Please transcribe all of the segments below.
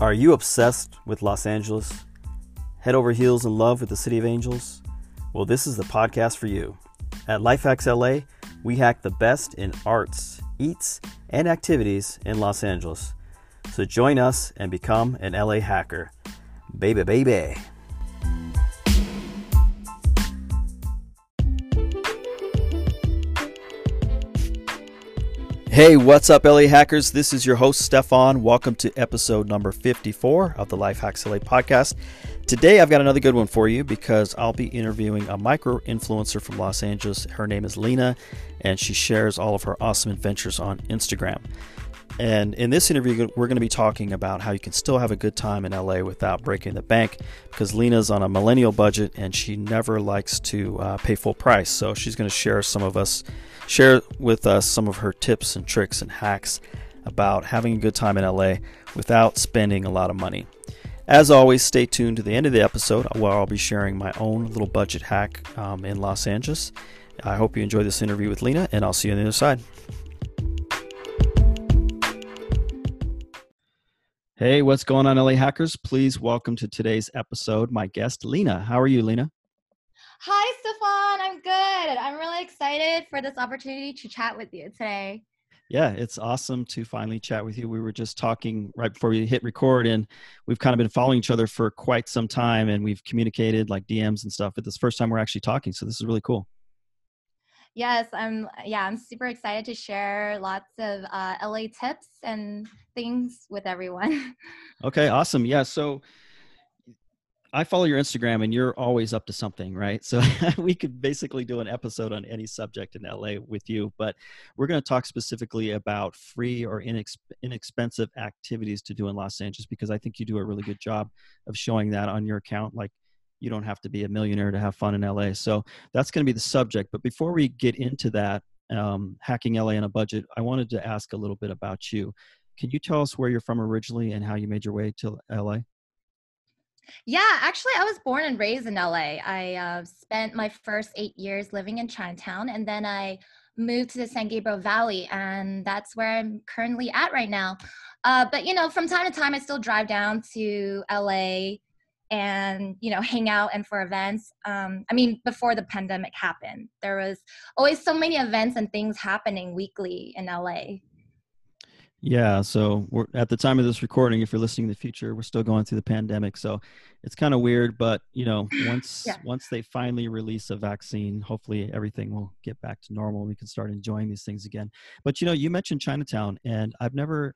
Are you obsessed with Los Angeles? Head over heels in love with the City of Angels? Well, this is the podcast for you. At Lifehacks LA, we hack the best in arts, eats, and activities in Los Angeles. So join us and become an LA hacker. Baby, baby. Hey, what's up, LA hackers? This is your host, Stefan. Welcome to episode number 54 of the Life Hacks LA podcast. Today, I've got another good one for you because I'll be interviewing a micro influencer from Los Angeles. Her name is Lena, and she shares all of her awesome adventures on Instagram. And in this interview, we're going to be talking about how you can still have a good time in LA without breaking the bank because Lena's on a millennial budget and she never likes to uh, pay full price. So she's going to share some of us share with us some of her tips and tricks and hacks about having a good time in LA without spending a lot of money. As always, stay tuned to the end of the episode where I'll be sharing my own little budget hack um, in Los Angeles. I hope you enjoy this interview with Lena, and I'll see you on the other side. Hey, what's going on, LA Hackers? Please welcome to today's episode my guest, Lena. How are you, Lena? Hi, Stefan. I'm good. I'm really excited for this opportunity to chat with you today. Yeah, it's awesome to finally chat with you. We were just talking right before we hit record, and we've kind of been following each other for quite some time, and we've communicated like DMs and stuff. But this first time we're actually talking, so this is really cool. Yes, I'm. Yeah, I'm super excited to share lots of uh, LA tips and things with everyone. Okay, awesome. Yeah, so I follow your Instagram and you're always up to something, right? So we could basically do an episode on any subject in LA with you, but we're going to talk specifically about free or inexp- inexpensive activities to do in Los Angeles because I think you do a really good job of showing that on your account. Like you don't have to be a millionaire to have fun in LA. So that's going to be the subject. But before we get into that, um, hacking LA on a budget, I wanted to ask a little bit about you. Can you tell us where you're from originally and how you made your way to LA? Yeah, actually, I was born and raised in LA. I uh, spent my first eight years living in Chinatown, and then I moved to the San Gabriel Valley, and that's where I'm currently at right now. Uh, but you know, from time to time, I still drive down to LA and you know hang out and for events um, i mean before the pandemic happened there was always so many events and things happening weekly in la yeah, so we're at the time of this recording. If you're listening in the future, we're still going through the pandemic, so it's kind of weird. But you know, once yeah. once they finally release a vaccine, hopefully everything will get back to normal. We can start enjoying these things again. But you know, you mentioned Chinatown, and I've never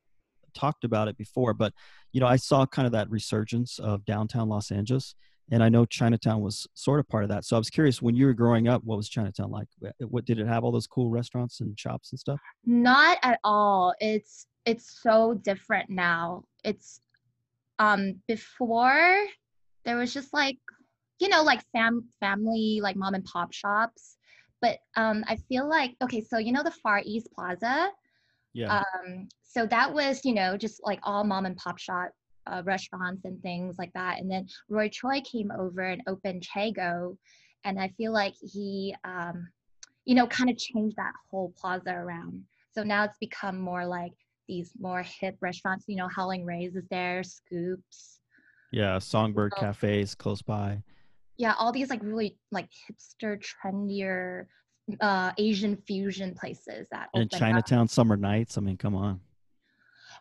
talked about it before, but you know, I saw kind of that resurgence of downtown Los Angeles, and I know Chinatown was sort of part of that. So I was curious, when you were growing up, what was Chinatown like? What did it have all those cool restaurants and shops and stuff? Not at all. It's it's so different now. It's um before there was just like you know like fam family like mom and pop shops but um i feel like okay so you know the far east plaza? Yeah. Um so that was you know just like all mom and pop shop uh, restaurants and things like that and then roy choi came over and opened Chego and i feel like he um you know kind of changed that whole plaza around. So now it's become more like these more hip restaurants. You know, Howling Rays is there, Scoops. Yeah, Songbird so, cafes close by. Yeah, all these like really like hipster, trendier uh Asian fusion places that and Chinatown up. summer nights. I mean, come on.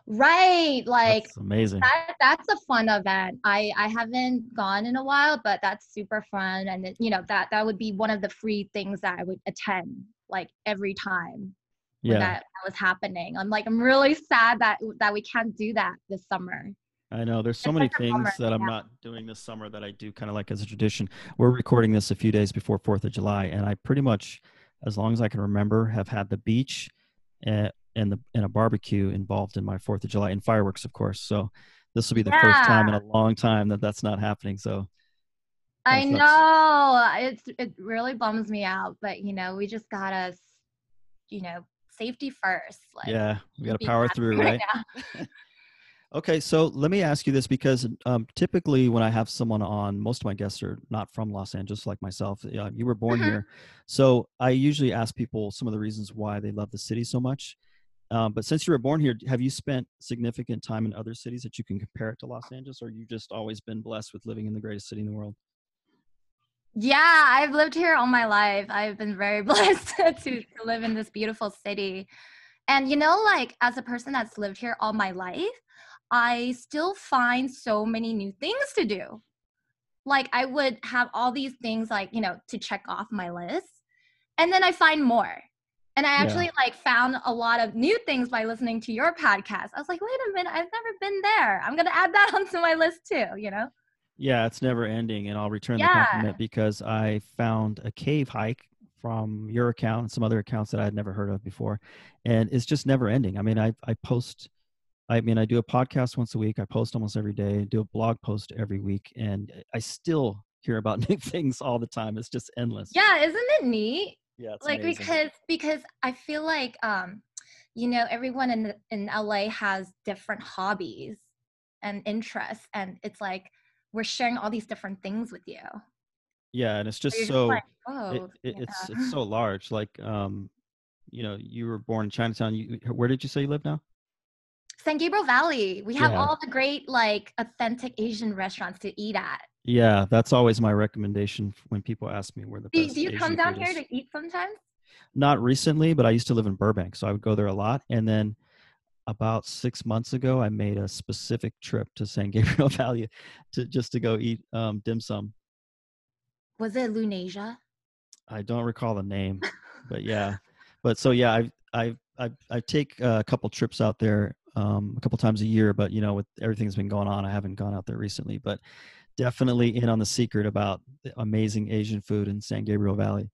Right, like that's amazing. That, that's a fun event. I I haven't gone in a while, but that's super fun, and it, you know that that would be one of the free things that I would attend like every time yeah. that, that was happening. I'm like, I'm really sad that that we can't do that this summer. I know there's so it's many things that I'm yeah. not doing this summer that I do kind of like as a tradition. We're recording this a few days before Fourth of July, and I pretty much, as long as I can remember, have had the beach and, and the and a barbecue involved in my Fourth of July and fireworks, of course. So this will be the yeah. first time in a long time that that's not happening. So I know it's it really bums me out, but you know we just gotta, you know, safety first. Like, yeah, we got to power through, right? right okay, so let me ask you this because um, typically when I have someone on, most of my guests are not from Los Angeles, like myself. Uh, you were born mm-hmm. here, so I usually ask people some of the reasons why they love the city so much. Um, but since you were born here, have you spent significant time in other cities that you can compare it to Los Angeles, or you just always been blessed with living in the greatest city in the world? Yeah, I've lived here all my life. I've been very blessed to, to live in this beautiful city. And you know, like as a person that's lived here all my life, I still find so many new things to do. Like I would have all these things like, you know, to check off my list. And then I find more. And I actually yeah. like found a lot of new things by listening to your podcast. I was like, wait a minute, I've never been there. I'm gonna add that onto my list too, you know? Yeah, it's never ending. And I'll return yeah. the compliment because I found a cave hike from your account and some other accounts that I had never heard of before. And it's just never ending. I mean, I, I post, I mean, I do a podcast once a week. I post almost every day, do a blog post every week, and I still hear about new things all the time. It's just endless. Yeah, isn't it neat? Yeah, like amazing. because because I feel like um, you know, everyone in in LA has different hobbies and interests, and it's like we're sharing all these different things with you. Yeah and it's just so, so like, it, it, yeah. it's it's so large like um you know you were born in chinatown you where did you say you live now? San gabriel valley. We have yeah. all the great like authentic asian restaurants to eat at. Yeah that's always my recommendation when people ask me where the do, best do you asian come down here to eat sometimes? Not recently but i used to live in burbank so i would go there a lot and then about six months ago i made a specific trip to san gabriel valley to just to go eat um, dim sum was it Lunasia? I don't recall the name, but yeah. But so yeah, I I I I take a couple trips out there um, a couple times a year, but you know, with everything that's been going on, I haven't gone out there recently. But definitely in on the secret about the amazing Asian food in San Gabriel Valley.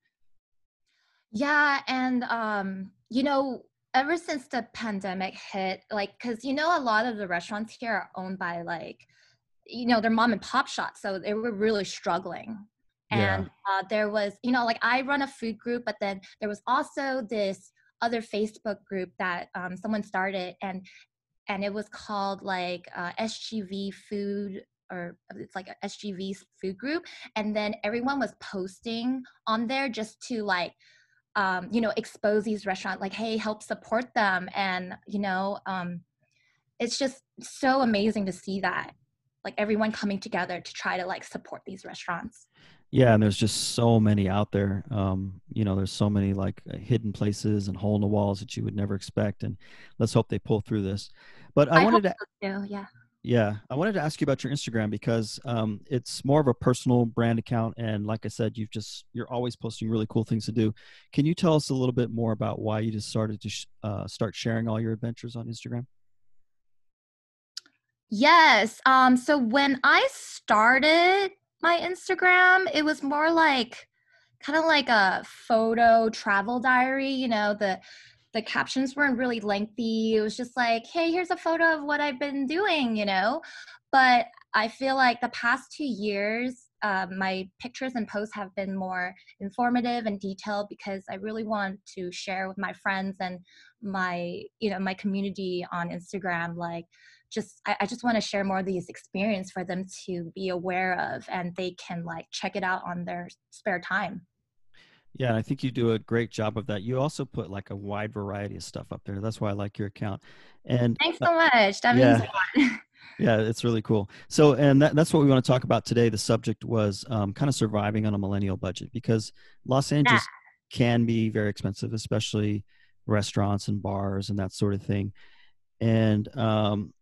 Yeah, and um, you know, ever since the pandemic hit, like, cause you know, a lot of the restaurants here are owned by like, you know, they're mom and pop shops, so they were really struggling and yeah. uh, there was you know like i run a food group but then there was also this other facebook group that um, someone started and and it was called like uh, sgv food or it's like a sgv food group and then everyone was posting on there just to like um, you know expose these restaurants like hey help support them and you know um, it's just so amazing to see that like everyone coming together to try to like support these restaurants yeah, and there's just so many out there. Um, you know, there's so many like uh, hidden places and hole in the walls that you would never expect. And let's hope they pull through this. But I, I wanted to, so yeah, yeah, I wanted to ask you about your Instagram because um, it's more of a personal brand account, and like I said, you've just you're always posting really cool things to do. Can you tell us a little bit more about why you just started to sh- uh, start sharing all your adventures on Instagram? Yes. Um, so when I started my Instagram, it was more like kind of like a photo travel diary, you know, the the captions weren't really lengthy. It was just like, hey, here's a photo of what I've been doing, you know. But I feel like the past two years, uh, my pictures and posts have been more informative and detailed because I really want to share with my friends and my, you know, my community on Instagram, like just I, I just want to share more of these experience for them to be aware of and they can like check it out on their spare time yeah i think you do a great job of that. You also put like a wide variety of stuff up there. That's why i like your account. And thanks uh, so much. That yeah. means a lot. Yeah it's really cool. So and that, that's what we want to talk about today. The subject was um, kind of surviving on a millennial budget because los angeles yeah. can be very expensive especially restaurants and bars and that sort of thing. And um,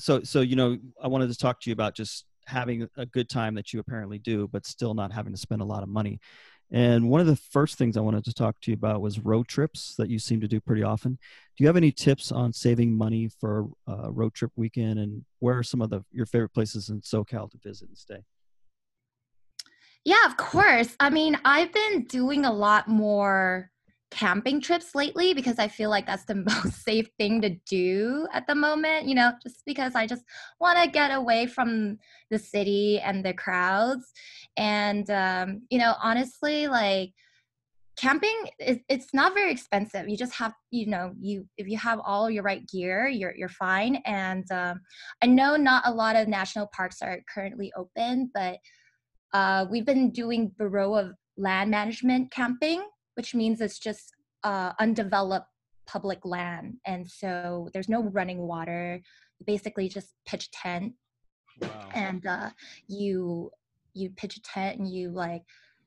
so so you know i wanted to talk to you about just having a good time that you apparently do but still not having to spend a lot of money and one of the first things i wanted to talk to you about was road trips that you seem to do pretty often. Do you have any tips on saving money for a road trip weekend? And where are some of the your favorite places in socal to visit and stay? Yeah of course. I mean i've been doing a lot more camping trips lately because I feel like that's the most safe thing to do at the moment, you know, just because I just want to get away from the city and the crowds. And, um, you know, honestly, like, camping is it's not very expensive. You just have you know you if you have all your right gear you're you're fine. And um, i know not a lot of national parks are currently open but uh, we've been doing bureau of land management camping which means it's just uh, undeveloped public land, and so there's no running water. You basically, just pitch tent, wow. and uh, you you pitch a tent and you like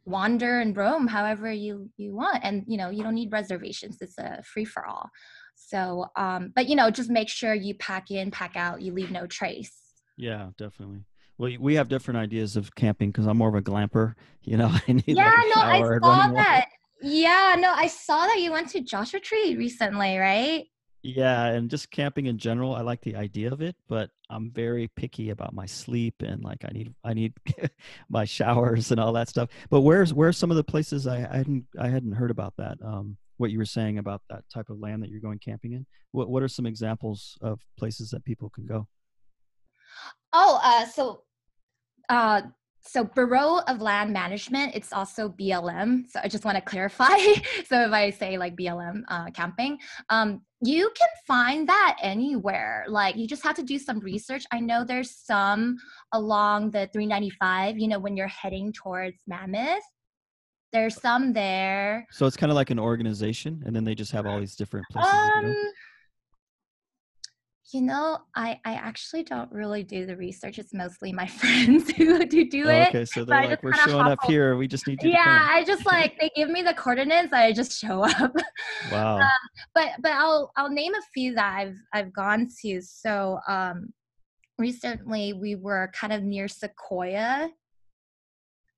wander and roam however you you want. And you know you don't need reservations. It's a free for all so um but you know just make sure you pack in pack out. You leave no trace. Yeah definitely. Well we have different ideas of camping because i'm more of a glamper you know? I need yeah like no i saw that yeah no i saw that you went to joshua tree recently right yeah, and just camping in general, I like the idea of it, but I'm very picky about my sleep and like I need I need my showers and all that stuff. But where's where's some of the places I, I hadn't I hadn't heard about that. Um, what you were saying about that type of land that you're going camping in. What what are some examples of places that people can go? Oh, uh, so uh, so Bureau of Land Management, it's also BLM. So I just want to clarify. so if I say like BLM uh, camping, um, you can find that anywhere. Like you just have to do some research. I know there's some along the 395, you know, when you're heading towards Mammoth. There's some there. So it's kind of like an organization, and then they just have all these different places. Um, you know, I I actually don't really do the research. It's mostly my friends who do do it. Okay, so they're like, we're showing up here. We just need to. Yeah, I just like they give me the coordinates. I just show up. Wow. Um, but but I'll I'll name a few that I've I've gone to. So um, recently we were kind of near Sequoia.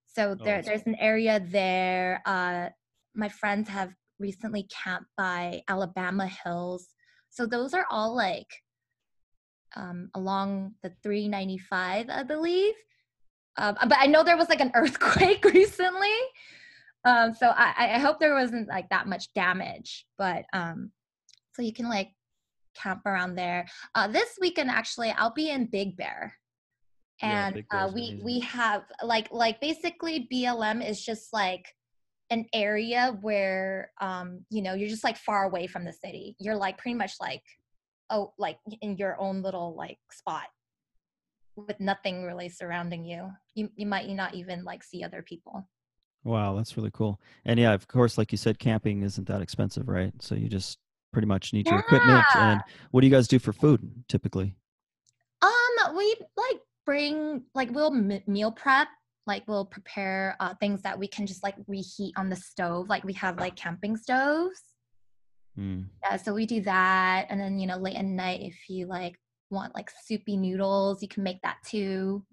So there oh, there's an area there. Uh, my friends have recently camped by Alabama Hills. So those are all like um, along the 395, I believe. Um, but I know there was like an earthquake recently. Um, so I, I hope there wasn't like that much damage. But um, so you can like camp around there. Uh, this weekend, actually, I'll be in Big Bear. And yeah, uh, we amazing. we have like like basically BLM is just like an area where um you know you're just like far away from the city. You're like pretty much like oh like in your own little like spot? With nothing really surrounding you? You you might not even like see other people? Wow that's really cool. And yeah of course like you said camping isn't that expensive right? So you just pretty much need yeah. your equipment and what do you guys do for food typically? Um we like bring like we'll m- meal prep like we'll prepare uh, things that we can just like reheat on the stove like we have like camping stoves Mm. Yeah, so we do that, and then you know, late at night, if you like want like soupy noodles, you can make that too.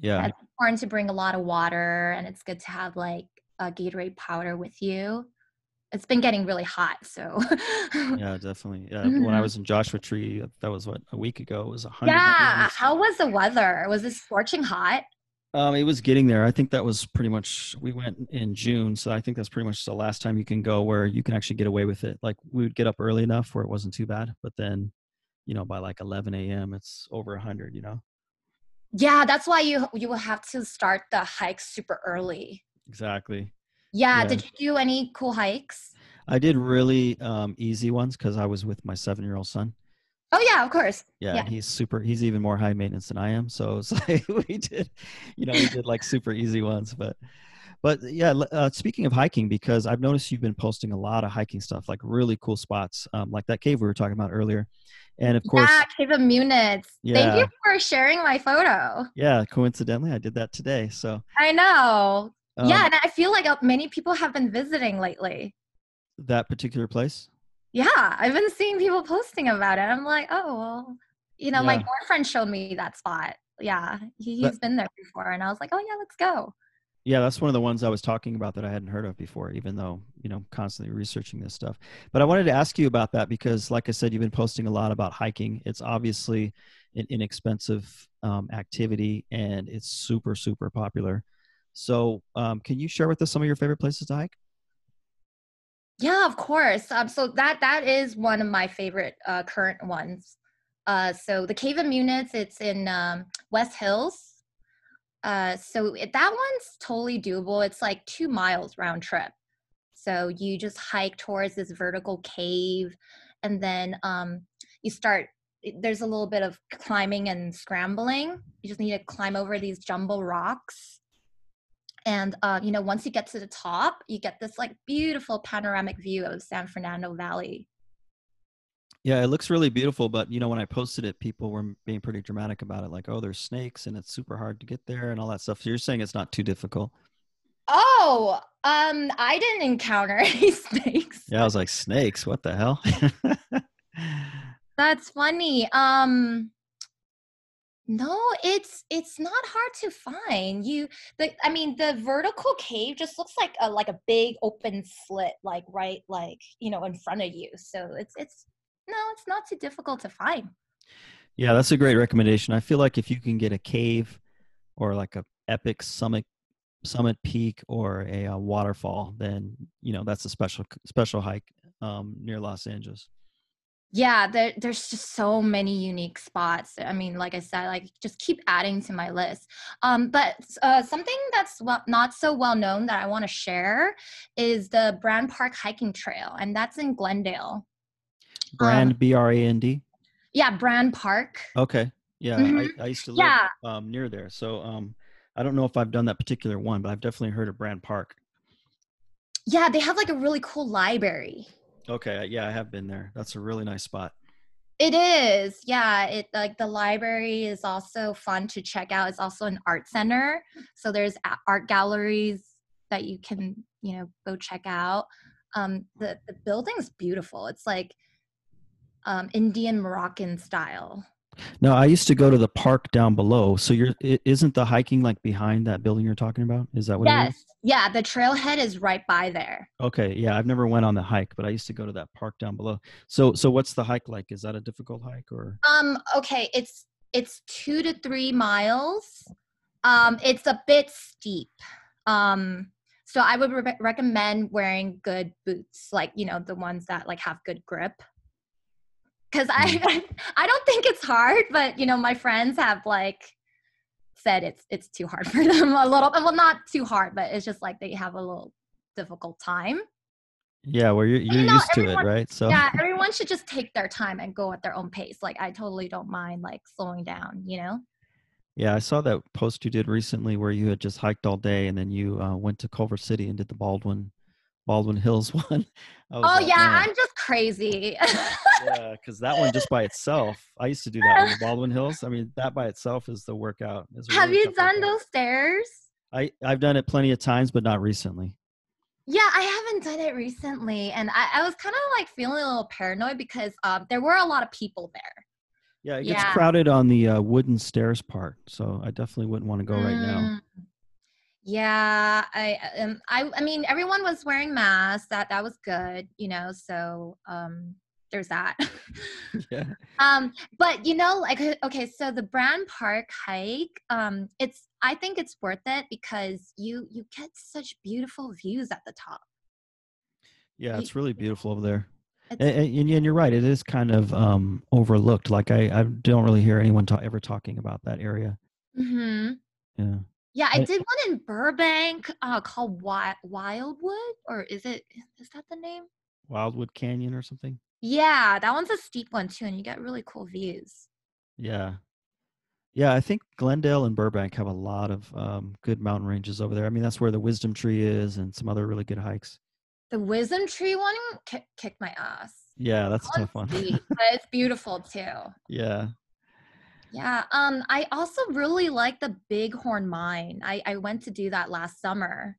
Yeah, yeah it's important to bring a lot of water, and it's good to have like a Gatorade powder with you. It's been getting really hot, so. yeah, definitely. Yeah, mm-hmm. when I mm-hmm. was in Joshua Tree, that was what a week ago. It was a hundred. Yeah, how was the weather? Was it scorching hot? Um, it was getting there. I think that was pretty much. We went in June, so I think that's pretty much the last time you can go where you can actually get away with it. Like we would get up early enough where it wasn't too bad, but then, you know, by like 11 a.m., it's over 100. You know. Yeah, that's why you you will have to start the hike super early. Exactly. Yeah. yeah. Did you do any cool hikes? I did really um, easy ones because I was with my seven year old son. Oh yeah, of course. Yeah, yeah, he's super. He's even more high maintenance than I am. So it's like we did, you know, we did like super easy ones. But, but yeah. Uh, speaking of hiking, because I've noticed you've been posting a lot of hiking stuff, like really cool spots, um, like that cave we were talking about earlier. And of course, yeah, Cave of Munits. Yeah. Thank you for sharing my photo. Yeah, coincidentally, I did that today. So I know. Um, yeah, and I feel like uh, many people have been visiting lately. That particular place yeah, I've been seeing people posting about it. I'm like, oh well, you know, yeah. my boyfriend showed me that spot. Yeah, he, has been there before, and I was like, oh yeah, let's go. Yeah, that's one of the ones I was talking about that I hadn't heard of before, even though, you know, constantly researching this stuff. But I wanted to ask you about that because, like I said, you've been posting a lot about hiking. It's obviously an inexpensive um, activity and it's super, super popular. So, um, can you share with us some of your favorite places to hike? Yeah, of course. Um, so that that is one of my favorite uh, current ones. Uh, so the Cave of Munits, it's in um, West Hills. Uh, so it, that one's totally doable. It's like two miles round trip. So you just hike towards this vertical cave, and then um, you start. There's a little bit of climbing and scrambling. You just need to climb over these jumbo rocks and uh, you know, once you get to the top, you get this like beautiful panoramic view of San Fernando Valley. Yeah, it looks really beautiful, but you know, when I posted it, people were being pretty dramatic about it, like, "Oh, there's snakes, and it's super hard to get there, and all that stuff." So you're saying it's not too difficult? Oh, um, I didn't encounter any snakes. Yeah, I was like, "Snakes? What the hell?" That's funny. Um, no, it's it's not hard to find. You the I mean the vertical cave just looks like a like a big open slit like right like, you know, in front of you. So it's it's no, it's not too difficult to find. yeah, that's a great recommendation. I feel like if you can get a cave or like a epic summit summit peak or a, uh waterfall, then you know that's a special special hike um, near Los Angeles. Yeah, there, there's just so many unique spots. I mean, like I said, like just keep adding to my list. Um, but uh, something that's well, not so well known that I want to share is the Brand Park Hiking Trail, and that's in Glendale. Brand B R A N D. Yeah, Brand Park. Okay. Yeah, Mhm. I, I used to live Yeah, um, near there, so um, I don't know if I've done that particular one, but I've definitely heard of Brand Park. yeah, they have like a really cool library. Okay, yeah, I have been there. That's a really nice spot. It is, yeah. It like the library is also fun to check out. It's also an art center, so there's art galleries that you can you know go check out. Um, the the building's beautiful. It's like um, Indian Moroccan style. No, I used to go to the park down below. So you're isn't the hiking like behind that building you're talking about? Is that what it is? Yes, yeah. The trailhead is right by there. Okay, yeah, I've never went on the hike, but I used to go to that park down below. So so what's the hike like? Is that a difficult hike or Um, okay, it's it's two to three miles. Um, it's a bit steep. Um, so I would re- recommend wearing good boots, like you know the ones that like have good grip. Because I I don't think it's hard, but you know my friends have like said it's it's too hard for them a little. Well, not too hard, but it's just like they have a little difficult time. Yeah, well you're you're know, used to it, right? So yeah everyone should just take their time and go at their own pace like i totally don't mind like slowing down you know Yeah, I saw that post you did recently where you had just hiked all day and then you uh, went to Culver City and did the Baldwin Baldwin Hills one. Oh like, yeah "Man." i'm just crazy yeah, because that one just by itself, I used to do that in Baldwin Hills. I mean, that by itself is the workout. is have really you done workout. those stairs I I've done it plenty of times, but not recently. yeah i haven't done it recently and i, I was kind of like feeling a little paranoid because um, there were a lot of people there Yeah, it gets Yeah. crowded on the uh, wooden stairs part, so I definitely wouldn't want to go right now. Yeah, I um, I I mean everyone was wearing masks. That that was good, you know. So um, there's that. yeah. um, but you know, like uh, okay, so the Brand Park hike, um, it's I think it's worth it because you you get such beautiful views at the top. Yeah, it's really beautiful over there. And, and, and you're right, it is kind of um, overlooked. Like I, I don't really hear anyone ta- ever talking about that area. hmm Yeah. Yeah, I did one in Burbank uh, called Wi- Wildwood, or is it is that the name? Wildwood Canyon or something. Yeah, that one's a steep one too, and you get really cool views. Yeah. Yeah, I think Glendale and Burbank have a lot of um, good mountain ranges over there. I mean, that's where the Wisdom Tree is and some other really good hikes. The Wisdom Tree one ki- kicked my ass. Yeah, that's a tough one. but it's beautiful too. yeah. Yeah. Um, I also really like the Bighorn Mine. I I went to do that last summer.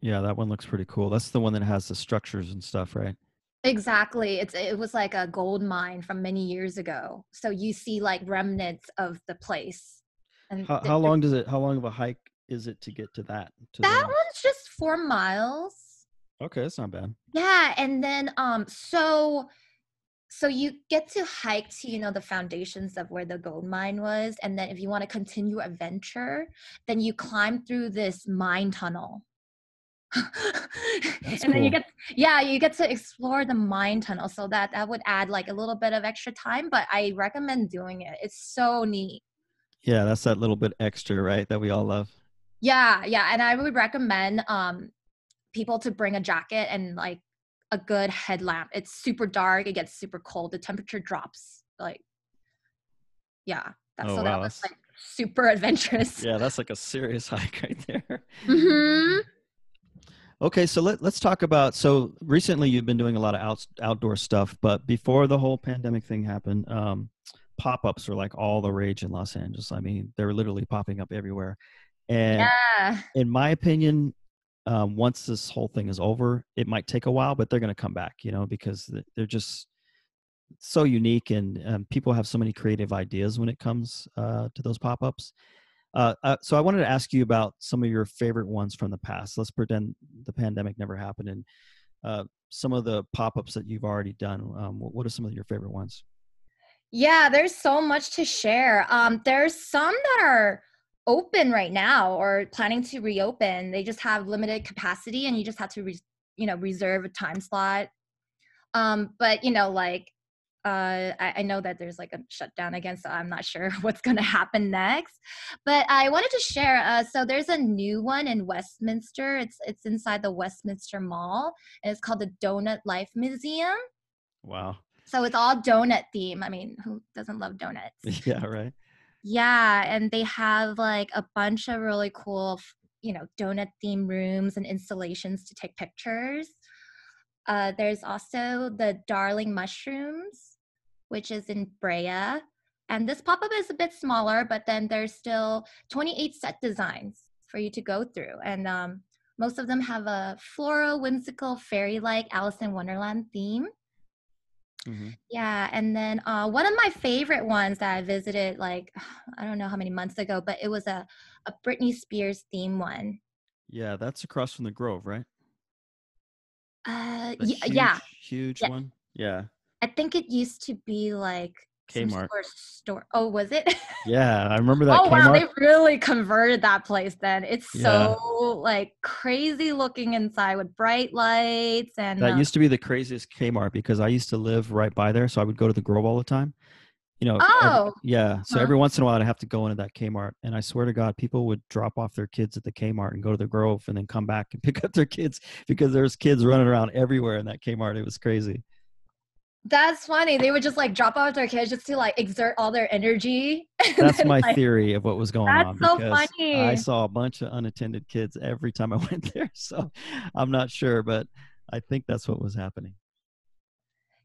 Yeah, that one looks pretty cool. That's the one that has the structures and stuff, right? Exactly. It's it was like a gold mine from many years ago. So you see like remnants of the place. And How, how long does it? How long of a hike is it to get to that? To That the- one's just four miles. Okay, that's not bad. Yeah, and then um so so you get to hike to you know the foundations of where the gold mine was and then if you want to continue adventure then you climb through this mine tunnel. And then you get yeah, you get to explore the mine tunnel so that that would add like a little bit of extra time but I recommend doing it. It's so neat. Yeah, that's that little bit extra, right? That we all love. Yeah, yeah, and I would recommend um people to bring a jacket and like a good headlamp. It's super dark, it gets super cold, the temperature drops like yeah. That's Oh, so wow, that was like super adventurous. Yeah, that's like a serious hike right there. hmm Okay, so let, let's talk about. So recently, you've been doing a lot of out, outdoor stuff, but before the whole pandemic thing happened, um, pop ups were like all the rage in Los Angeles. I mean, they're literally popping up everywhere. And Yeah. in my opinion, um, once this whole thing is over, it might take a while, but they're going to come back, you know, because they're just so unique and um, people have so many creative ideas when it comes uh, to those pop ups. Uh, uh, so I wanted to ask you about some of your favorite ones from the past. Let's pretend the pandemic never happened, and uh, some of the pop-ups that you've already done. Um, what what are some of your favorite ones? Yeah, there's so much to share. Um, there's some that are open right now or planning to reopen. They just have limited capacity, and you just have to, re- you know, reserve a time slot. Um, but you know, like, uh, I, I know that there's like a shutdown again, so I'm not sure what's going to happen next. But I wanted to share. Uh, so there's a new one in Westminster. It's it's inside the Westminster Mall, and it's called the Donut Life Museum. Wow. So it's all donut theme. I mean, who doesn't love donuts? Yeah. Right. Yeah, and they have like a bunch of really cool, you know, donut theme rooms and installations to take pictures. Uh, there's also the Darling Mushrooms, which is in Brea. And this pop up is a bit smaller, but then there's still 28 set designs for you to go through. And um, most of them have a floral, whimsical, fairy like Alice in Wonderland theme. Hmm Yeah, and then uh, one of my favorite ones that I visited, like I don't know how many months ago, but it was a a Britney Spears theme one. Yeah, that's across from the Grove, right? Uh, y- huge, yeah, Huge Yeah. one. Yeah. I think it used to be like Kmart. of store. Oh, was it? Yeah, I remember that oh wow, they really converted that place. Then it's Yeah. so like crazy looking inside with bright lights and That uh, used to be the craziest Kmart because I used to live right by there, so I would go to the Grove all the time. You know, every- Oh. yeah. So Huh. every once in a while, I'd have to go into that Kmart, and I swear to God, people would drop off their kids at the Kmart and go to the Grove, and then come back and pick up their kids because there's kids running around everywhere in that Kmart. It was crazy. That's funny. They would just like drop off their kids just to like exert all their energy. That's then, my like, theory of what was going That's on That's so because I saw a bunch of unattended kids every time I went there. So I'm not sure, but I think that's what was happening.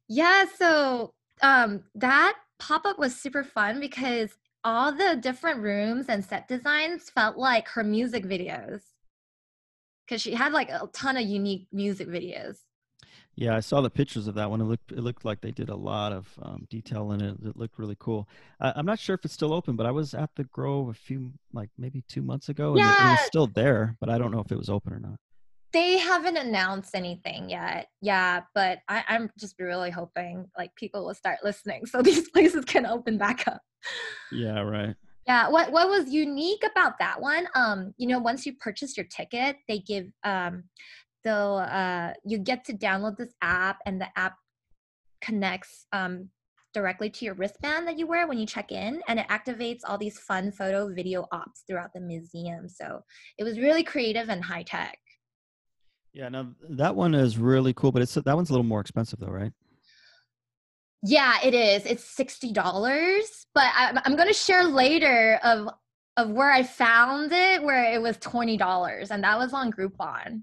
Yeah, so um that pop-up was super fun because all the different rooms and set designs felt like her music videos. Cuz she had like a ton of unique music videos. Yeah, I saw the pictures of that one. It looked it looked like they did a lot of um, detail in it. It looked really cool. I, I'm not sure if it's still open, but I was at the Grove a few like maybe two months ago, and it, it was still there, but I don't know if it was open or not. They haven't announced anything yet. Yeah, but I, I'm just really hoping like people will start listening so these places can open back up. Yeah, right. Yeah, what what was unique about that one? Um, you know, once you purchase your ticket, they give um they'll uh you get to download this app and the app connects um directly to your wristband that you wear when you check in and it activates all these fun photo video ops throughout the museum. So it was really creative and high tech. Yeah, now that one is really cool, but it's that one's a little more expensive though, right? Yeah, it is. It's sixty dollars, but I, I'm going to share later of of where I found it, where it was twenty dollars, and that was on Groupon.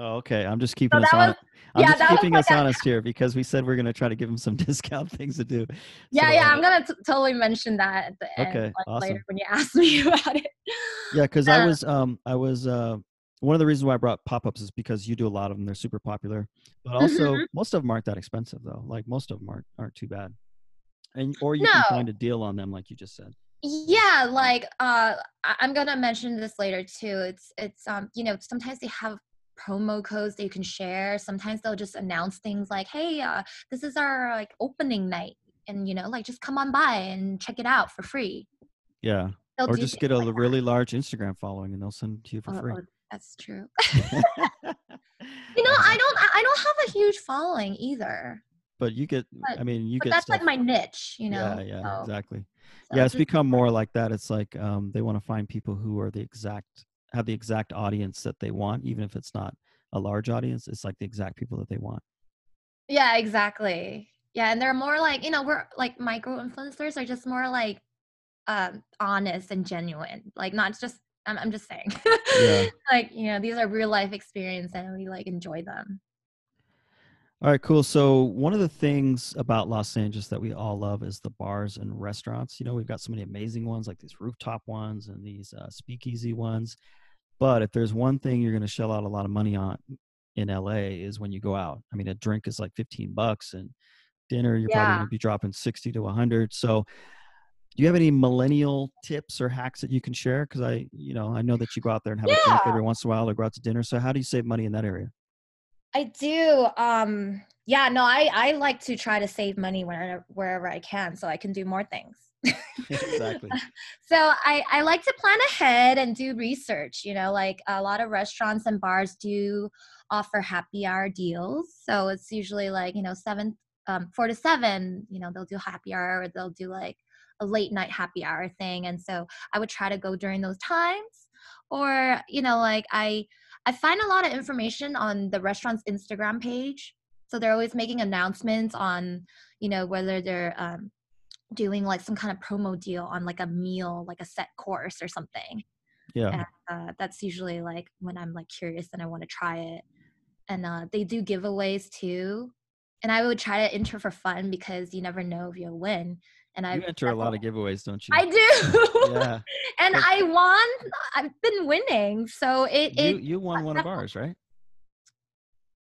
Oh, okay. I'm just keeping So us on. was- I'm yeah, just that was keeping like us a- honest here because we said we're going to try to give them some discount things to do. Yeah, So, yeah, uh, I'm gonna t- totally mention that at the end Okay, like, awesome. later when you ask me about it. Yeah, because I Uh, was um I was uh one of the reasons why I brought pop ups is because you do a lot of them. They're super popular, but also Mhm. most of them aren't that expensive though. Like most of them aren't aren't too bad, and or you can No. find a deal on them, like you just said. Yeah, like uh, I'm gonna mention this later too. It's it's um you know sometimes they have promo codes that you can share. Sometimes they'll just announce things like, hey, uh, this is our like opening night, and you know like just come on by and check it out for free. Yeah, They'll or just get a like really large Instagram following, and they'll send it to you for that. free. Oh, oh, that's true. You know, I don't I don't have a huge following either. But you get, but- I mean, you But get that's stuff. like my niche, you know. yeah, yeah, so- exactly. so yeah, it's just- become more like that. It's like um, they want to find people who are the exact have the exact audience that they want, even if it's not a large audience. It's like the exact people that they want. Yeah, exactly. Yeah, and they're more like, you know, we're like micro influencers are just more like um honest and genuine. Like not just I'm, I'm just saying. Yeah. like, you know, these are real life experience and we like enjoy them. All right, cool. So one of the things about Los Angeles that we all love is the bars and restaurants. You know, we've got so many amazing ones like these rooftop ones and these uh, speakeasy ones. But if there's one thing you're going to shell out a lot of money on in LA is when you go out. I mean, a drink is like 15 bucks and dinner you're probably going to be dropping 60 to 100. So do you have any millennial tips or hacks that you can share? Because I, you know, I know that you go out there and have a drink every once in a while or go out to dinner. So how do you save money in that area? I do. Um, yeah, no, I, I like to try to save money whenever, wherever I can so I can do more things. exactly. so I, I like to plan ahead and do research you know like a lot of restaurants and bars do offer happy hour deals so it's usually like you know seven um, four to seven you know they'll do happy hour or they'll do like a late night happy hour thing and so i would try to go during those times or you know like i i find a lot of information on the restaurant's instagram page so they're always making announcements on you know whether they're um, doing like some kind of promo deal on like a meal, like a set course or something. Yeah. And uh, that's usually like when I'm like curious and I want to try it. And uh, they do giveaways too. And I would try to enter for fun because you never know if you'll win. And I You enter a lot of giveaways, don't you? I do. yeah. and I won. I've been winning. So it, You it you won one of ours, right?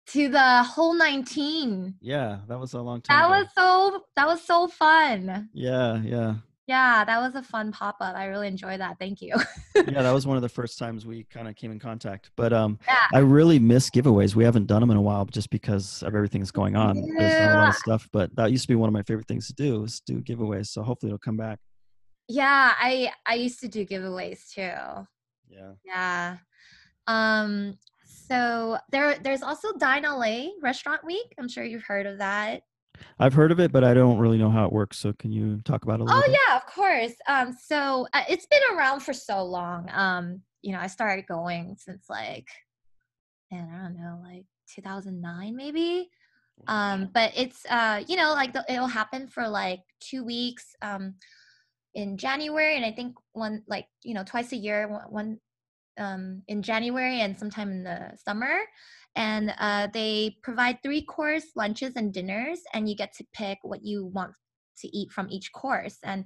to the whole 19. Yeah, that was a long time. That ago. was so that was so fun. Yeah, yeah. Yeah, that was a fun pop-up. I really enjoyed that. Thank you. yeah, that was one of the first times we kind of came in contact. But um, Yeah. I really miss giveaways. We haven't done them in a while just because of everything that's going on. There's not a lot Yeah. of stuff, but that used to be one of my favorite things to do is do giveaways. So hopefully it'll come back. Yeah, I I used to do giveaways too. Yeah. Yeah. Um so there there's also Dine LA Restaurant Week. I'm sure you've heard of that. I've heard of it, but I don't really know how it works. So can you talk about it a little Oh bit? yeah, of course. Um so uh, it's been around for so long. Um you know, I started going since like and I don't know, like 2009 maybe. um but it's uh you know like the, it'll happen for like two weeks um in january and i think one like you know twice a year one, one um in january and sometime in the summer and uh they provide three course lunches and dinners and you get to pick what you want to eat from each course and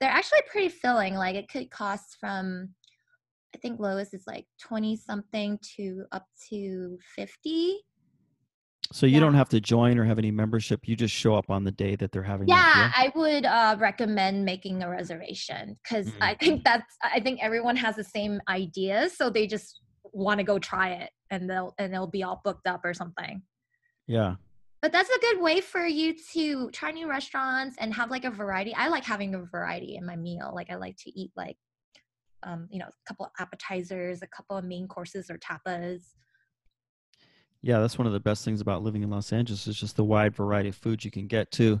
they're actually pretty filling like it could cost from i think lowest is like 20 something to up to 50 So you Yeah. don't have to join or have any membership. You just show up on the day that they're having. yeah i would uh, recommend making a reservation because i Mm. think that's i think everyone has the same ideas so they just want to go try it and they'll and they'll be all booked up or something yeah. but that's a good way for you to try new restaurants and have like a variety i like having a variety in my meal like i like to eat like um you know a couple of appetizers a couple of main courses or tapas Yeah, that's one of the best things about living in Los Angeles is just the wide variety of foods you can get to.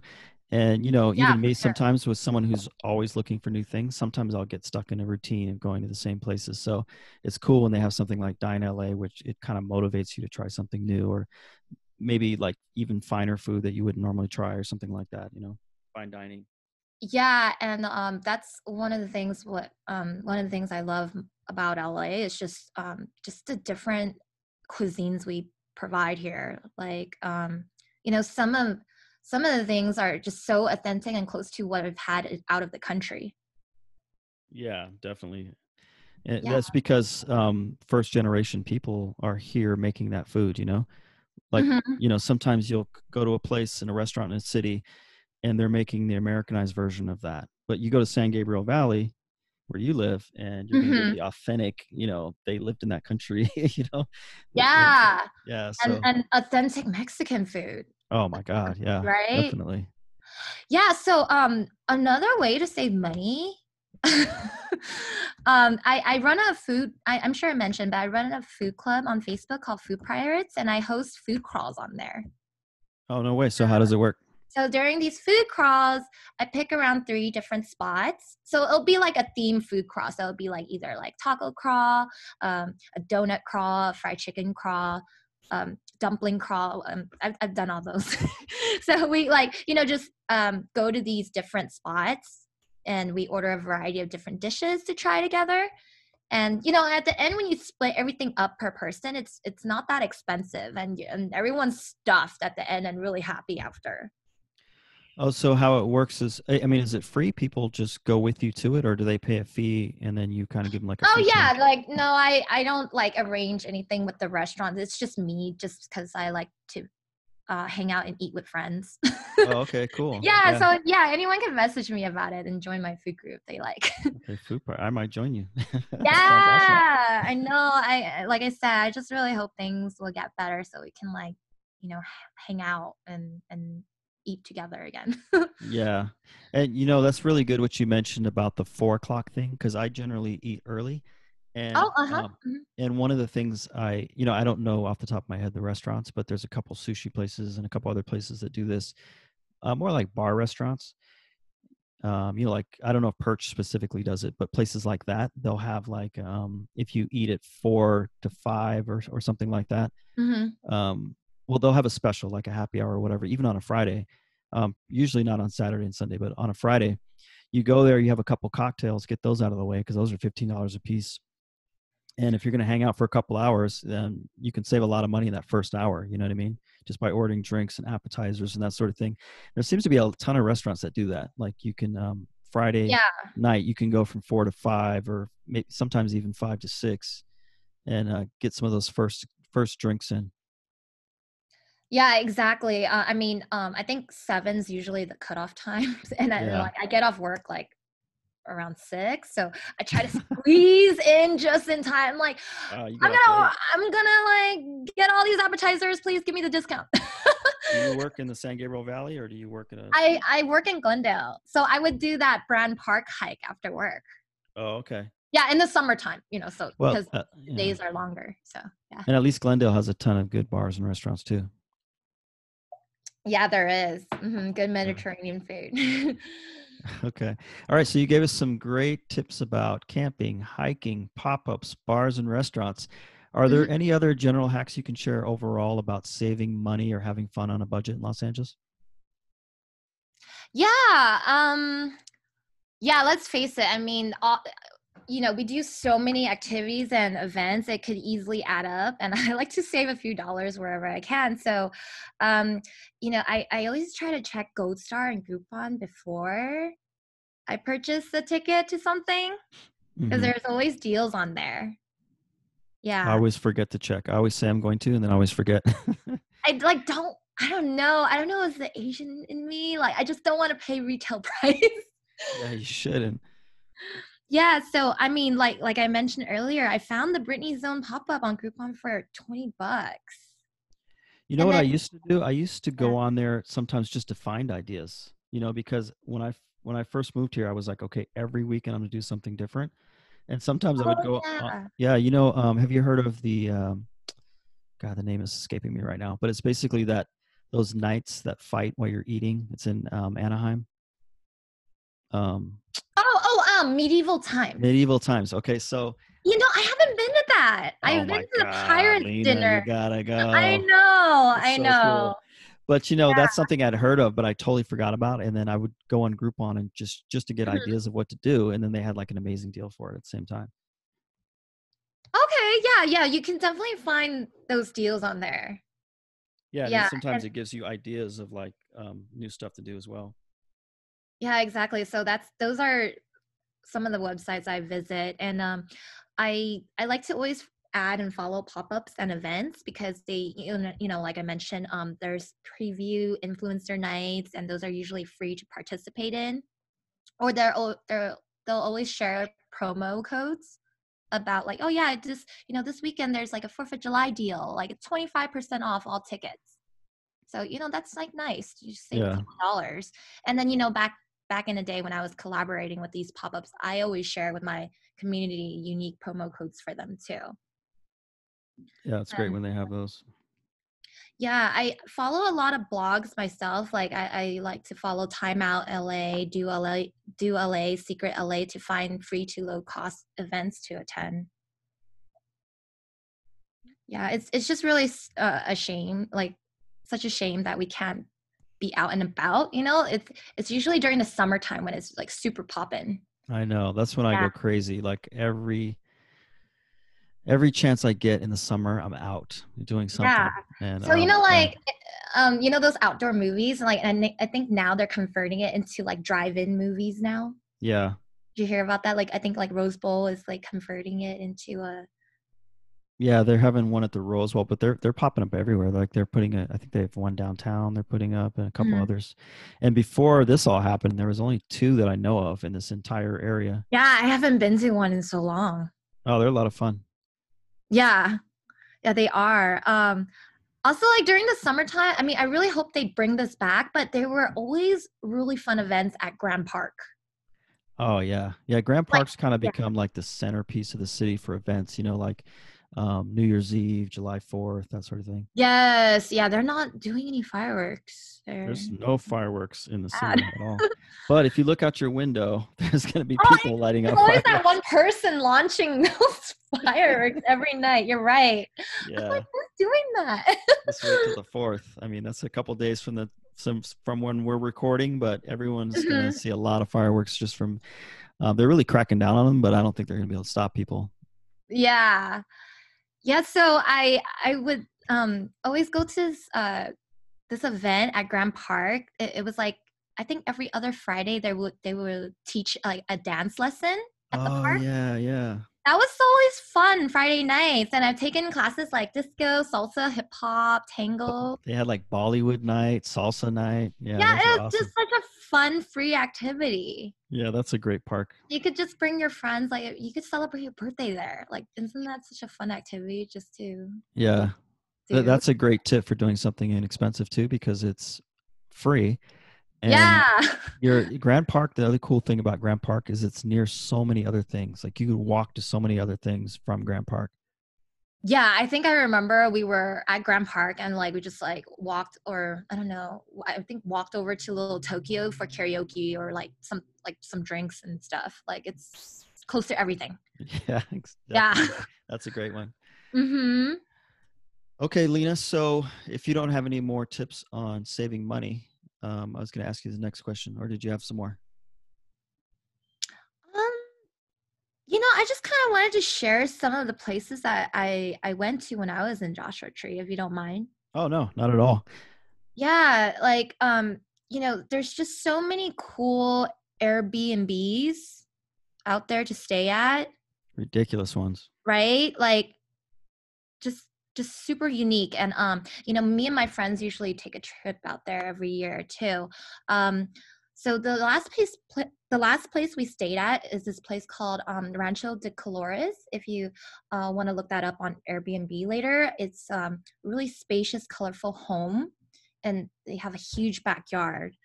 And you know, Yeah, even me sure. sometimes with someone who's always looking for new things, sometimes I'll get stuck in a routine of going to the same places. So it's cool when they have something like Dine LA, which it kind of motivates you to try something new or maybe like even finer food that you wouldn't normally try or something like that, you know. Fine dining. Yeah, and um, that's one of the things. What um, one of the things I love about LA is just um, just the different cuisines we provide here. Like um, you know, some of some of the things are just so authentic and close to what I've had out of the country. Yeah, definitely. And Yeah. that's because um, first generation people are here making that food, you know? Like, Mhm. you know, sometimes you'll go to a place in a restaurant in a city and they're making the Americanized version of that. But you go to San Gabriel Valley where you live and you're going to Mhm. get the authentic, you know, they lived in that country, you know? Yeah, Yeah. So, and and authentic Mexican food. oh my God. Yeah. Right? Definitely. Yeah, so um another way to save money um I, I run a food I, I'm sure I mentioned, but I run a food club on Facebook called Food Pirates and I host food crawls on there. Oh, no way. So, how does it work? So during these food crawls, I pick around three different spots. So it'll be like a theme food crawl. So it'll be like either like taco crawl, um, a donut crawl, a fried chicken crawl, um, dumpling crawl. Um, I've, I've done all those. so we like, you know, just um, go to these different spots and we order a variety of different dishes to try together. and you know at the end when you split everything up per person it's it's not that expensive and and everyone's stuffed at the end and really happy after Oh, so how it works is, I mean, is it free? People just go with you to it, or do they pay a fee and then you kind of give them like a? oh yeah like no i i don't like arrange anything with the restaurant it's just me just because i like to uh, hang out and eat with friends Oh, okay, cool. yeah, so yeah anyone can message me about it and join my food group they like okay, food part. I might join you. Sounds awesome. yeah i know i like i said i just really hope things will get better so we can like you know h- hang out and and eat together again Yeah, and you know that's really good what you mentioned about the four o'clock thing because I generally eat early, and oh uh-huh um, mhm. and one of the things I you know I don't know off the top of my head the restaurants, but there's a couple sushi places and a couple other places that do this, uh, more like bar restaurants. Um, you know, like I don't know if Perch specifically does it, but places like that they'll have like um, if you eat at four to five or or something like that, Mhm. um, well they'll have a special like a happy hour or whatever even on a friday um, usually not on saturday and sunday but on a friday you go there you have a couple cocktails get those out of the way because those are $15 a piece and if you're going to hang out for a couple hours then you can save a lot of money in that first hour you know what i mean? Just by ordering drinks and appetizers and that sort of thing. There seems to be a ton of restaurants that do that like you can um, friday yeah. night you can go from four to five or maybe sometimes even five to six and uh, get some of those first first drinks in Yeah, exactly. Uh, I mean, um, I think seven's usually the cutoff time, and I Yeah. like I get off work like around six, so I try to squeeze in just in time. Like, Uh, I'm gonna, I'm gonna like get all these appetizers. Please give me the discount. Do you work in the San Gabriel Valley or do you work in a? I I work in Glendale, so I would do that Brand Park hike after work. oh, okay. Yeah, in the summertime, you know, so Well, because uh, days are longer. So yeah, and at least Glendale has a ton of good bars and restaurants too. Yeah, there is hmm good Mediterranean food. Okay. All right. So you gave us some great tips about camping, hiking, pop ups, bars, and restaurants. Are there any other general hacks you can share overall about saving money or having fun on a budget in Los Angeles? Yeah. Um yeah, let's face it. I mean, all, you know, we do so many activities and events, it could easily add up. And I like to save a few dollars wherever I can. So, um, you know, I, I always try to check Goldstar and Groupon before I purchase a ticket to something because Mhm. there's always deals on there. Yeah. I always forget to check. I always say I'm going to, and then I always forget. I like don't I don't know. I don't know if the Asian in me. Like I just don't want to pay retail price. yeah, you shouldn't. Yeah, so I mean, like like I mentioned earlier, I found the Britney Zone pop up on Groupon for twenty bucks. You know And what I used to do? I used to go Yeah. on there sometimes just to find ideas. You know, because when I when I first moved here, I was like, okay, every weekend I'm gonna do something different. And sometimes I would Oh, go. yeah. Uh, yeah, you know, um, have you heard of the? Um, God, the name is escaping me right now. But it's basically that those knights that fight while you're eating. It's in um, Anaheim. Um, Medieval times. medieval times. Okay, so You know, I haven't been to that. oh I've been to the God, pirate Lena, dinner. You gotta go. I know, It's I so know. cool. But you know, that's something I'd heard of, but I totally forgot about. It. And then I would go on Groupon and just just to get Mhm. ideas of what to do. And then they had like an amazing deal for it at the same time. Okay, yeah, yeah, you can definitely find those deals on there. Yeah, Yeah, sometimes and- it gives you ideas of like um, new stuff to do as well. Yeah, exactly. So that's those are some of the websites I visit, and um, I I like to always add and follow pop-ups and events because they you know, you know like I mentioned, um, there's preview influencer nights, and those are usually free to participate in, or they're, they're they'll always share promo codes about like oh yeah just you know this weekend there's like a fourth of july deal like it's 25% off all tickets. So you know that's like nice you save Yeah. a couple dollars. And then you know back back in the day when i was collaborating with these pop-ups i always share with my community unique promo codes for them too Yeah, it's great Um, when they have those. yeah i follow a lot of blogs myself like i, I like to follow timeout la do la do la secret la to find free to low cost events to attend yeah it's it's just really uh, a shame like such a shame that we can't be out and about you know it's it's usually during the summertime when it's like super poppin' I know. That's when I go crazy. Like every every chance I get in the summer, I'm out doing something. Yeah. And So you um, know, yeah. like, um, you know those outdoor movies, and like, and I think now they're converting it into like drive-in movies now. yeah, Did you hear about that? Like, I think like Rose Bowl is like converting it into a. yeah, they're having one at the Rose Bowl, but they're they're popping up everywhere. Like they're putting a, I think they have one downtown. They're putting up and a couple Mhm. others. And before this all happened, there was only two that I know of in this entire area. Yeah, I haven't been to one in so long. Oh, they're a lot of fun. Yeah, yeah, they are. Um, also, like during the summertime, I mean, I really hope they bring this back. But there were always really fun events at Grand Park. Oh yeah, yeah. Grand Like, Park's kind of yeah. become like the centerpiece of the city for events. You know, like um, New Year's Eve, July Fourth, that sort of thing. Yes, yeah, they're not doing any fireworks. They're There's no fireworks in the city at all. But if you look out your window, there's going to be Oh, people lighting up There's always that one person launching those fireworks every night. You're right. Yeah, Like, who's doing that? let's wait till the fourth. I mean, that's a couple days from the some from when we're recording, but everyone's going Mhm. to see a lot of fireworks just from. Um, they're really cracking down on them, but I don't think they're going to be able to stop people. yeah, yeah. So I I would um always go to this uh this event at Grand Park. It, it was like I think every other Friday they would they would teach like a dance lesson at the oh park. yeah, yeah. That was always fun Friday nights, and I've taken classes like disco, salsa, hip hop, tango. They had like Bollywood night, salsa night. Yeah, Yeah, it was awesome. just such a fun, free activity. Yeah, that's a great park. You could just bring your friends, like you could celebrate your birthday there. Like, isn't that such a fun activity just to Yeah? Th- that's a great tip for doing something inexpensive too, because it's free. And yeah, your Grand Park. The other cool thing about Grand Park is it's near so many other things. Like you could walk to so many other things from Grand Park. Yeah. I think I remember we were at Grand Park and like we just like walked, or I don't know, I think walked over to Little Tokyo for karaoke or like some like some drinks and stuff. Like it's close to everything. Yeah, ex- Yeah. that's a great one. Mm-hmm. Okay, Lena. So if you don't have any more tips on saving money, um, I was going to ask you the next question, or did you have some more? Um, you know, I just kind of wanted to share some of the places that I I went to when I was in Joshua Tree, if you don't mind. Oh no, not at all. Yeah, like um, you know, there's just so many cool Airbnbs out there to stay at, Ridiculous ones. right? Like just just super unique and um you know me and my friends usually take a trip out there every year too um so the last place pl- the last place we stayed at is this place called um, rancho de colores. If you uh, want to look that up on airbnb later it's um really spacious colorful home and they have a huge backyard.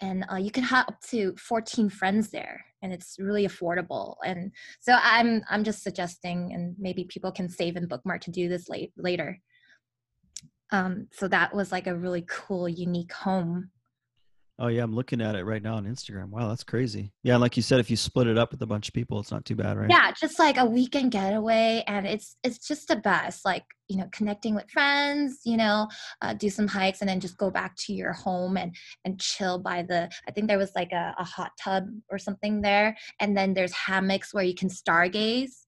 And uh, you can have up to 14 friends there and it's really affordable. And so i'm i'm just suggesting and maybe people can save and bookmark to do this late, later. Um so that was like a really cool unique home Oh yeah, I'm looking at it right now on Instagram. Wow, that's crazy. Yeah, like you said, if you split it up with a bunch of people, it's not too bad, right? yeah just like a weekend getaway and it's it's just the best like you know connecting with friends you know uh, do some hikes and then just go back to your home and and chill by the i think there was like a, a hot tub or something there and then there's hammocks where you can stargaze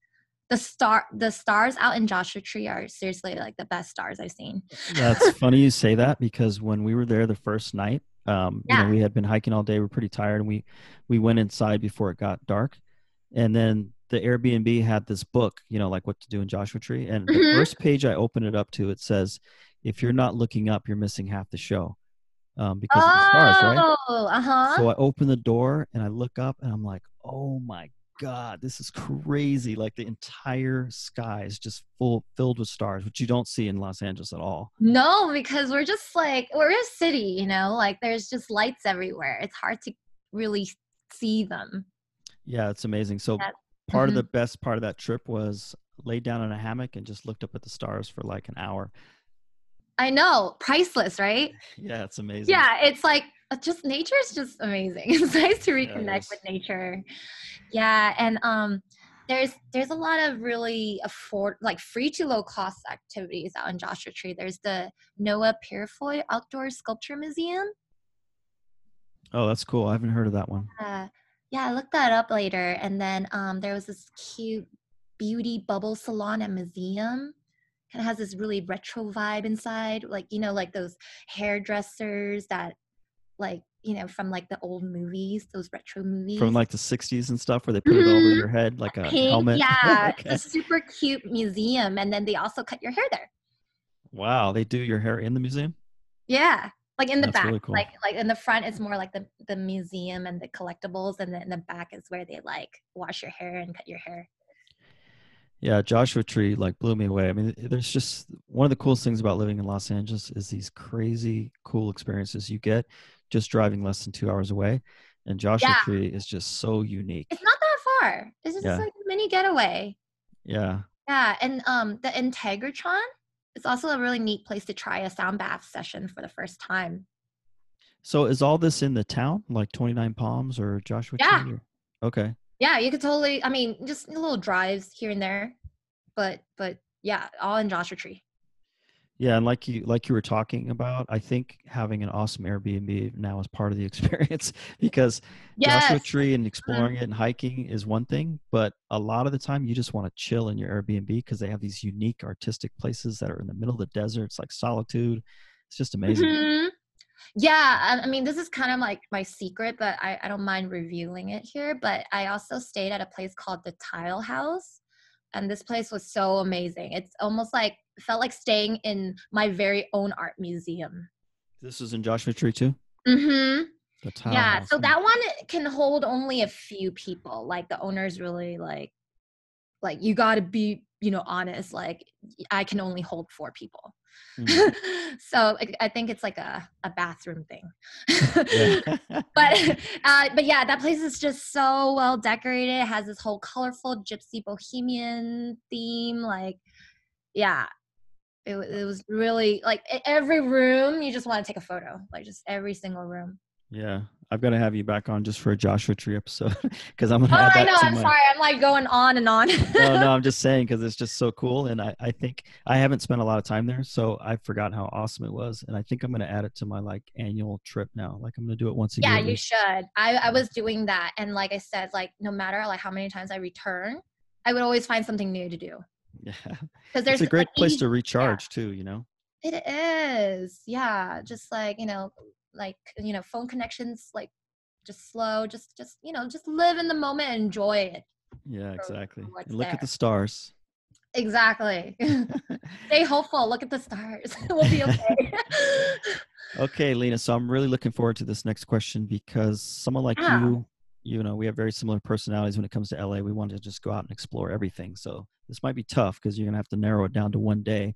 the star the stars out in joshua tree are seriously like the best stars i've seen That's funny you say that because when we were there the first night, um, you Yeah. know, we had been hiking all day. We are pretty tired, and we we went inside before it got dark, and then the Airbnb had this book, you know, like what to do in Joshua Tree. And the Mhm. first page I open it up to, it says, "If you're not looking up, you're missing half the show." Um, because of the stars, right? oh uh-huh So I open the door and I look up and I'm like, oh my God, this is crazy. Like the entire sky is just full filled with stars, which you don't see in Los Angeles at all. No, because we're just like we're a city, you know, like there's just lights everywhere. It's hard to really see them. Yeah, it's amazing. So Yeah. part of Mhm. the best part of that trip was laid down in a hammock and just looked up at the stars for like an hour. I know, priceless, right? Yeah, it's amazing. Yeah, it's like just nature is just amazing. It's nice to reconnect is. with nature. Yeah, and um there's there's a lot of really afford like free to low cost activities out in Joshua Tree. There's the Noah Purifoy Outdoor Sculpture Museum. Oh, that's cool. I haven't heard of that one. Uh, yeah, I looked that up later. And then um, there was this cute beauty bubble salon and museum. Kind of has this really retro vibe inside, like you know, like those hairdressers that, like you know, from like the old movies, those retro movies From like the 60s and stuff where they put it over Mhm. your head like a Pink, helmet. Yeah, Okay. it's a super cute museum, and then they also cut your hair there. Wow, they do your hair in the museum? Yeah, like in the That's back, really cool. like like in the front, it's more like the the museum and the collectibles, and then in the back is where they like wash your hair and cut your hair. Yeah, Joshua Tree like blew me away. I mean, there's just one of the coolest things about living in Los Angeles is these crazy cool experiences you get just driving less than two hours away. And Joshua Yeah. Tree is just so unique. It's not that far. It's just Yeah. like a mini getaway. Yeah. Yeah, and um, the Integratron is also a really neat place to try a sound bath session for the first time. So is all this in the town, like 29 Palms or Joshua Yeah. Tree? or- Okay. Yeah, you could totally. I mean, just little drives here and there, but but yeah, all in Joshua Tree. Yeah, and like you like you were talking about, I think having an awesome Airbnb now is part of the experience because Joshua Tree and exploring it and hiking is one thing, but a lot of the time you just want to chill in your Airbnb because they have these unique artistic places that are in the middle of the desert. It's like solitude. It's just amazing. Mhm. Yeah, I, I mean, this is kind of like my secret, but I, I don't mind revealing it here. But I also stayed at a place called the Tile House, and this place was so amazing. It's almost like felt like staying in my very own art museum. This is in Joshua Tree too. Mm-hmm. The yeah, so that one can hold only a few people. Like the owner's really like, like you got to be, you know, honest. Like I can only hold four people. Mm. so I, I think it's like a, a bathroom thing. But uh, but yeah, that place is just so well decorated. It has this whole colorful gypsy bohemian theme. Like, yeah, it, it was really like every room you just want to take a photo. Like just every single room. Yeah, I've got to have you back on just for a Joshua Tree episode because I'm gonna Oh, I know. I'm my. sorry. I'm like going on and on. no, no, I'm just saying because it's just so cool, and I, I think I haven't spent a lot of time there, so I forgot how awesome it was, and I think I'm gonna add it to my like annual trip now. Like I'm gonna do it once a yeah, year. at you should. I, I was doing that, and like I said, like no matter like how many times I return, I would always find something new to do Yeah, because there's it's a great like, place to recharge too. You know. It is. Yeah. Just like, you know, like, you know, phone connections, like just slow, just, just, you know, just live in the moment and enjoy it. Yeah, exactly. look at the stars. Exactly. Stay hopeful. Look at the stars. we'll be okay. okay, Lena. So I'm really looking forward to this next question because someone like Yeah. you, you know, we have very similar personalities when it comes to LA. We want to just go out and explore everything. So this might be tough because you're gonna have to narrow it down to one day.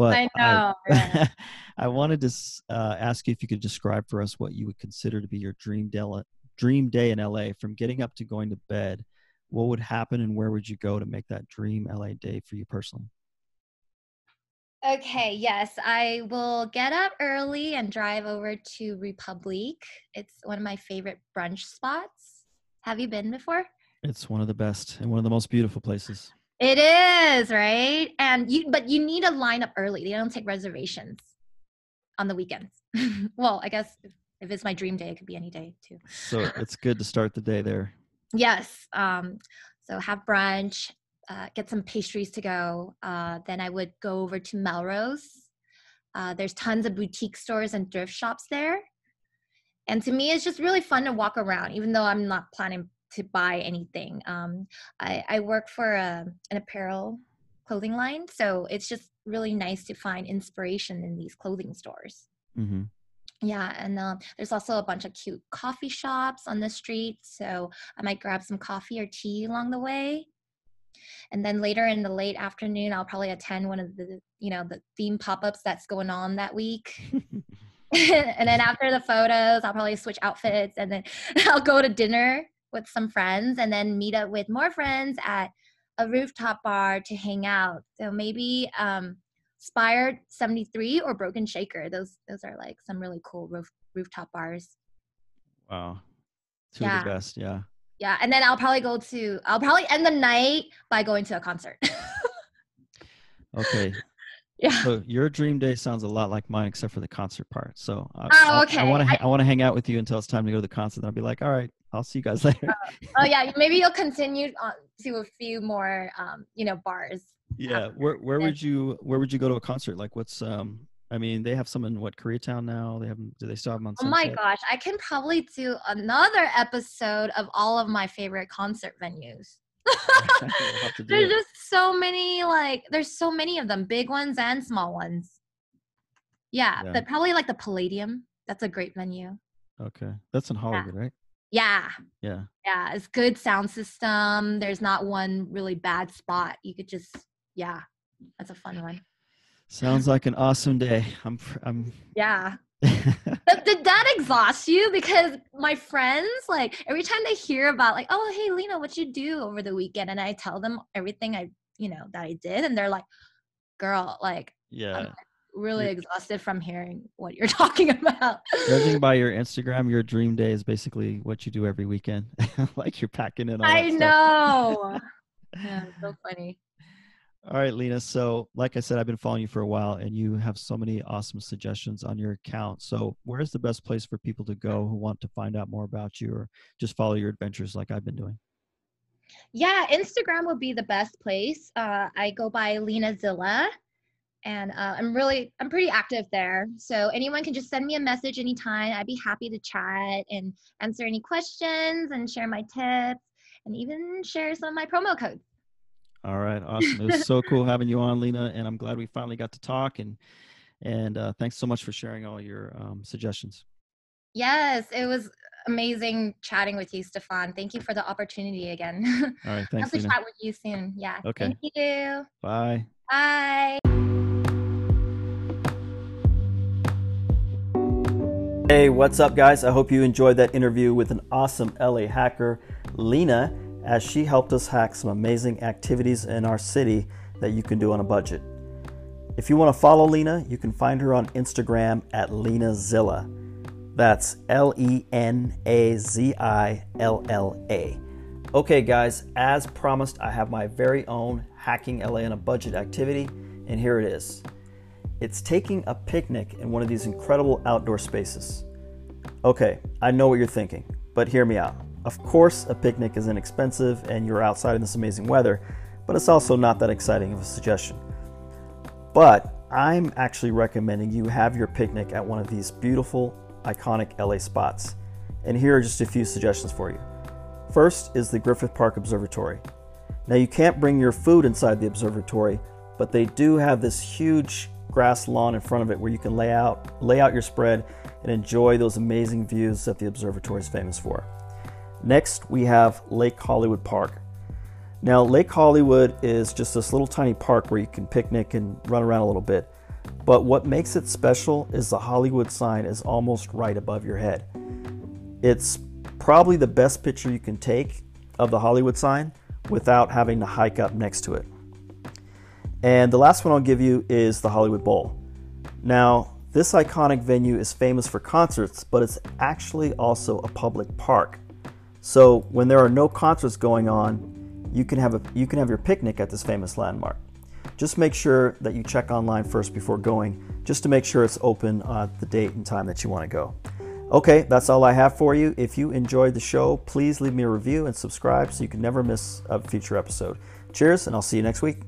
But I know. yeah. I wanted to uh, ask you if you could describe for us what you would consider to be your dream day, dream day in LA, from getting up to going to bed. What would happen, and where would you go to make that dream LA day for you personally? Okay, yes, I will get up early and drive over to République. It's one of my favorite brunch spots. Have you been before? It's one of the best and one of the most beautiful places. It is, right? And you but you need to line up early. They don't take reservations on the weekends. well, I guess if, if it's my dream day, it could be any day too. So it's good to start the day there. Yes. Um, so have brunch, uh, get some pastries to go. Uh, then I would go over to Melrose. Uh, there's tons of boutique stores and thrift shops there. And to me, it's just really fun to walk around, even though I'm not planning to buy anything. Um, I, I work for a, an apparel clothing line, so it's just really nice to find inspiration in these clothing stores. hmm Yeah, and um, there's also a bunch of cute coffee shops on the street, so I might grab some coffee or tea along the way. And then later in the late afternoon, I'll probably attend one of the, you know, the theme pop-ups that's going on that week. and then after the photos, I'll probably switch outfits, and then I'll go to dinner with some friends, and then meet up with more friends at a rooftop bar to hang out. So maybe um, Spire 73 or Broken Shaker. Those those are like some really cool roof rooftop bars. Wow. Two Yeah. of the best. Yeah. Yeah, and then I'll probably go to I'll probably end the night by going to a concert. Okay. Yeah. So your dream day sounds a lot like mine, except for the concert part. So I, Oh, okay. I want to I- I want to hang out with you until it's time to go to the concert. I'll be like, all right, I'll see you guys later. Uh, oh yeah, maybe you'll continue on to a few more, um, you know, bars. Yeah. Where where would you where would you go to a concert? Like, what's um? I mean, they have some in what Koreatown now. They have do they still have them on? Oh my gosh, I can probably do another episode of all of my favorite concert venues. There's it. just so many like there's so many of them, big ones and small ones. Yeah, yeah. but probably like the Palladium. That's a great venue. Okay, that's in Hollywood, yeah. right? Yeah. Yeah. Yeah, it's good sound system. There's not one really bad spot. You could just yeah, that's a fun one. Sounds like an awesome day. I'm I'm Yeah. Did that exhaust you? Because my friends, like every time they hear about like, oh hey Lena, what you do over the weekend? And I tell them everything I you know that I did, and they're like, girl, like yeah. I'm really you're, exhausted from hearing what you're talking about. Judging by your Instagram, your dream day is basically what you do every weekend. like you're packing in all I know. yeah, so funny. All right, Lena. So, like I said, I've been following you for a while and you have so many awesome suggestions on your account. So, where's the best place for people to go who want to find out more about you or just follow your adventures like I've been doing? Yeah, Instagram would be the best place. Uh, I go by LenaZilla and uh, I'm really, I'm pretty active there. So, anyone can just send me a message anytime. I'd be happy to chat and answer any questions and share my tips and even share some of my promo codes. All right, awesome. It was so cool having you on, Lena, and I'm glad we finally got to talk. And and uh, thanks so much for sharing all your um, suggestions. Yes, it was amazing chatting with you, Stefan. Thank you for the opportunity again. All right, thanks. I'll chat with you soon. Yeah. Okay. Thank you. Bye. Bye. Hey, what's up, guys? I hope you enjoyed that interview with an awesome LA hacker, Lena as she helped us hack some amazing activities in our city that you can do on a budget. If you want to follow Lena, you can find her on Instagram at LenaZilla. That's L E N A Z I L L A. Okay, guys, as promised, I have my very own Hacking LA on a Budget activity, and here it is. It's taking a picnic in one of these incredible outdoor spaces. Okay, I know what you're thinking, but hear me out. Of course, a picnic is inexpensive and you're outside in this amazing weather, but it's also not that exciting of a suggestion. But I'm actually recommending you have your picnic at one of these beautiful, iconic LA spots. And here are just a few suggestions for you. First is the Griffith Park Observatory. Now, you can't bring your food inside the observatory, but they do have this huge grass lawn in front of it where you can lay out, lay out your spread and enjoy those amazing views that the observatory is famous for. Next, we have Lake Hollywood Park. Now, Lake Hollywood is just this little tiny park where you can picnic and run around a little bit. But what makes it special is the Hollywood sign is almost right above your head. It's probably the best picture you can take of the Hollywood sign without having to hike up next to it. And the last one I'll give you is the Hollywood Bowl. Now, this iconic venue is famous for concerts, but it's actually also a public park. So when there are no concerts going on, you can have a you can have your picnic at this famous landmark. Just make sure that you check online first before going, just to make sure it's open uh, the date and time that you want to go. Okay, that's all I have for you. If you enjoyed the show, please leave me a review and subscribe so you can never miss a future episode. Cheers, and I'll see you next week.